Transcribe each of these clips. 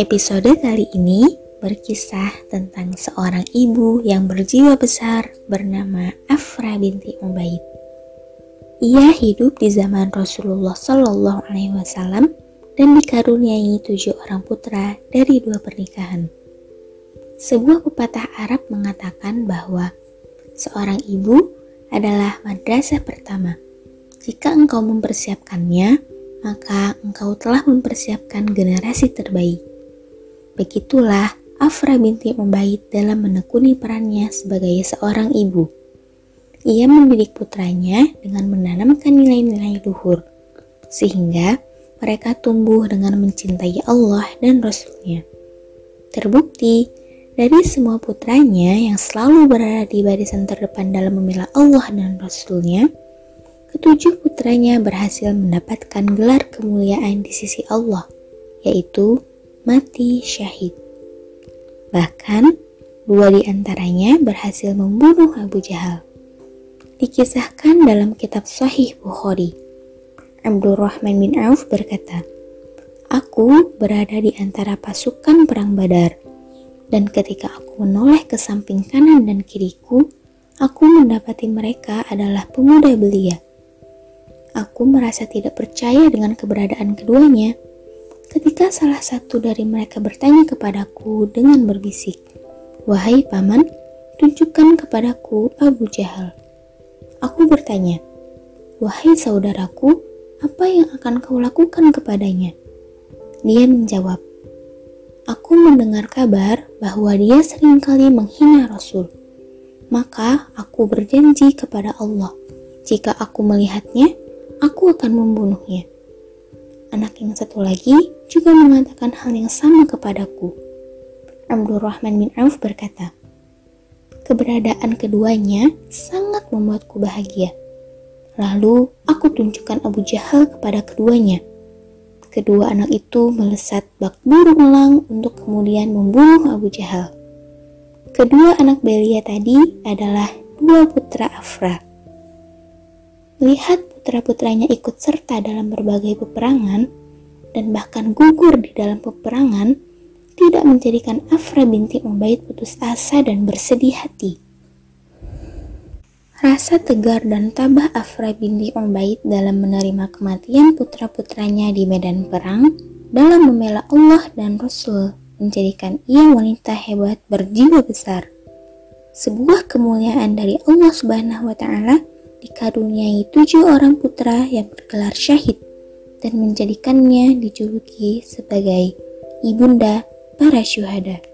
Episode kali ini berkisah tentang seorang ibu yang berjiwa besar bernama Afra binti Ubaid. Ia hidup di zaman Rasulullah Shallallahu Alaihi Wasallam dan dikaruniai tujuh orang putra dari dua pernikahan. Sebuah pepatah Arab mengatakan bahwa seorang ibu adalah madrasah pertama. Jika engkau mempersiapkannya, maka engkau telah mempersiapkan generasi terbaik. Begitulah Afra binti Ubaid dalam menekuni perannya sebagai seorang ibu. Ia mendidik putranya dengan menanamkan nilai-nilai luhur, sehingga mereka tumbuh dengan mencintai Allah dan Rasulnya. Terbukti, dari semua putranya yang selalu berada di barisan terdepan dalam membela Allah dan Rasulnya, ketujuh putranya berhasil mendapatkan gelar kemuliaan di sisi Allah, yaitu mati syahid. Bahkan, dua di antaranya berhasil membunuh Abu Jahal. Dikisahkan dalam kitab Sahih Bukhari. Abdurrahman bin Auf berkata, Aku berada di antara pasukan perang badar, dan ketika aku menoleh ke samping kanan dan kiriku, aku mendapati mereka adalah pemuda belia. Aku merasa tidak percaya dengan keberadaan keduanya, ketika salah satu dari mereka bertanya kepadaku dengan berbisik, Wahai paman, tunjukkan kepadaku Abu Jahal. Aku bertanya, Wahai saudaraku, apa yang akan kau lakukan kepadanya? Dia menjawab, Aku mendengar kabar bahwa dia sering kali menghina Rasul. Maka aku berjanji kepada Allah, jika aku melihatnya, aku akan membunuhnya. Anak yang satu lagi juga mengatakan hal yang sama kepadaku. Abdurrahman bin Auf berkata, Keberadaan keduanya sangat membuatku bahagia. Lalu aku tunjukkan Abu Jahal kepada keduanya. Kedua anak itu melesat bak burung elang untuk kemudian membunuh Abu Jahal. Kedua anak Belia tadi adalah dua putra Afra. Melihat putra-putranya ikut serta dalam berbagai peperangan dan bahkan gugur di dalam peperangan, tidak menjadikan Afra binti Ubaid putus asa dan bersedih hati. Rasa tegar dan tabah Afra binti Ubaid dalam menerima kematian putra-putranya di medan perang dalam membela Allah dan Rasul menjadikan ia wanita hebat berjiwa besar. Sebuah kemuliaan dari Allah Subhanahu wa taala dikaruniai tujuh orang putra yang bergelar syahid dan menjadikannya dijuluki sebagai ibunda para syuhada.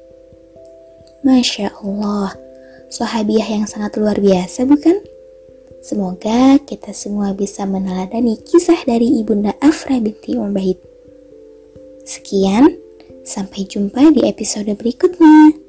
Masya Allah, sahabiah yang sangat luar biasa bukan? Semoga kita semua bisa meneladani kisah dari ibunda Afra binti Ubaid. Sekian, sampai jumpa di episode berikutnya.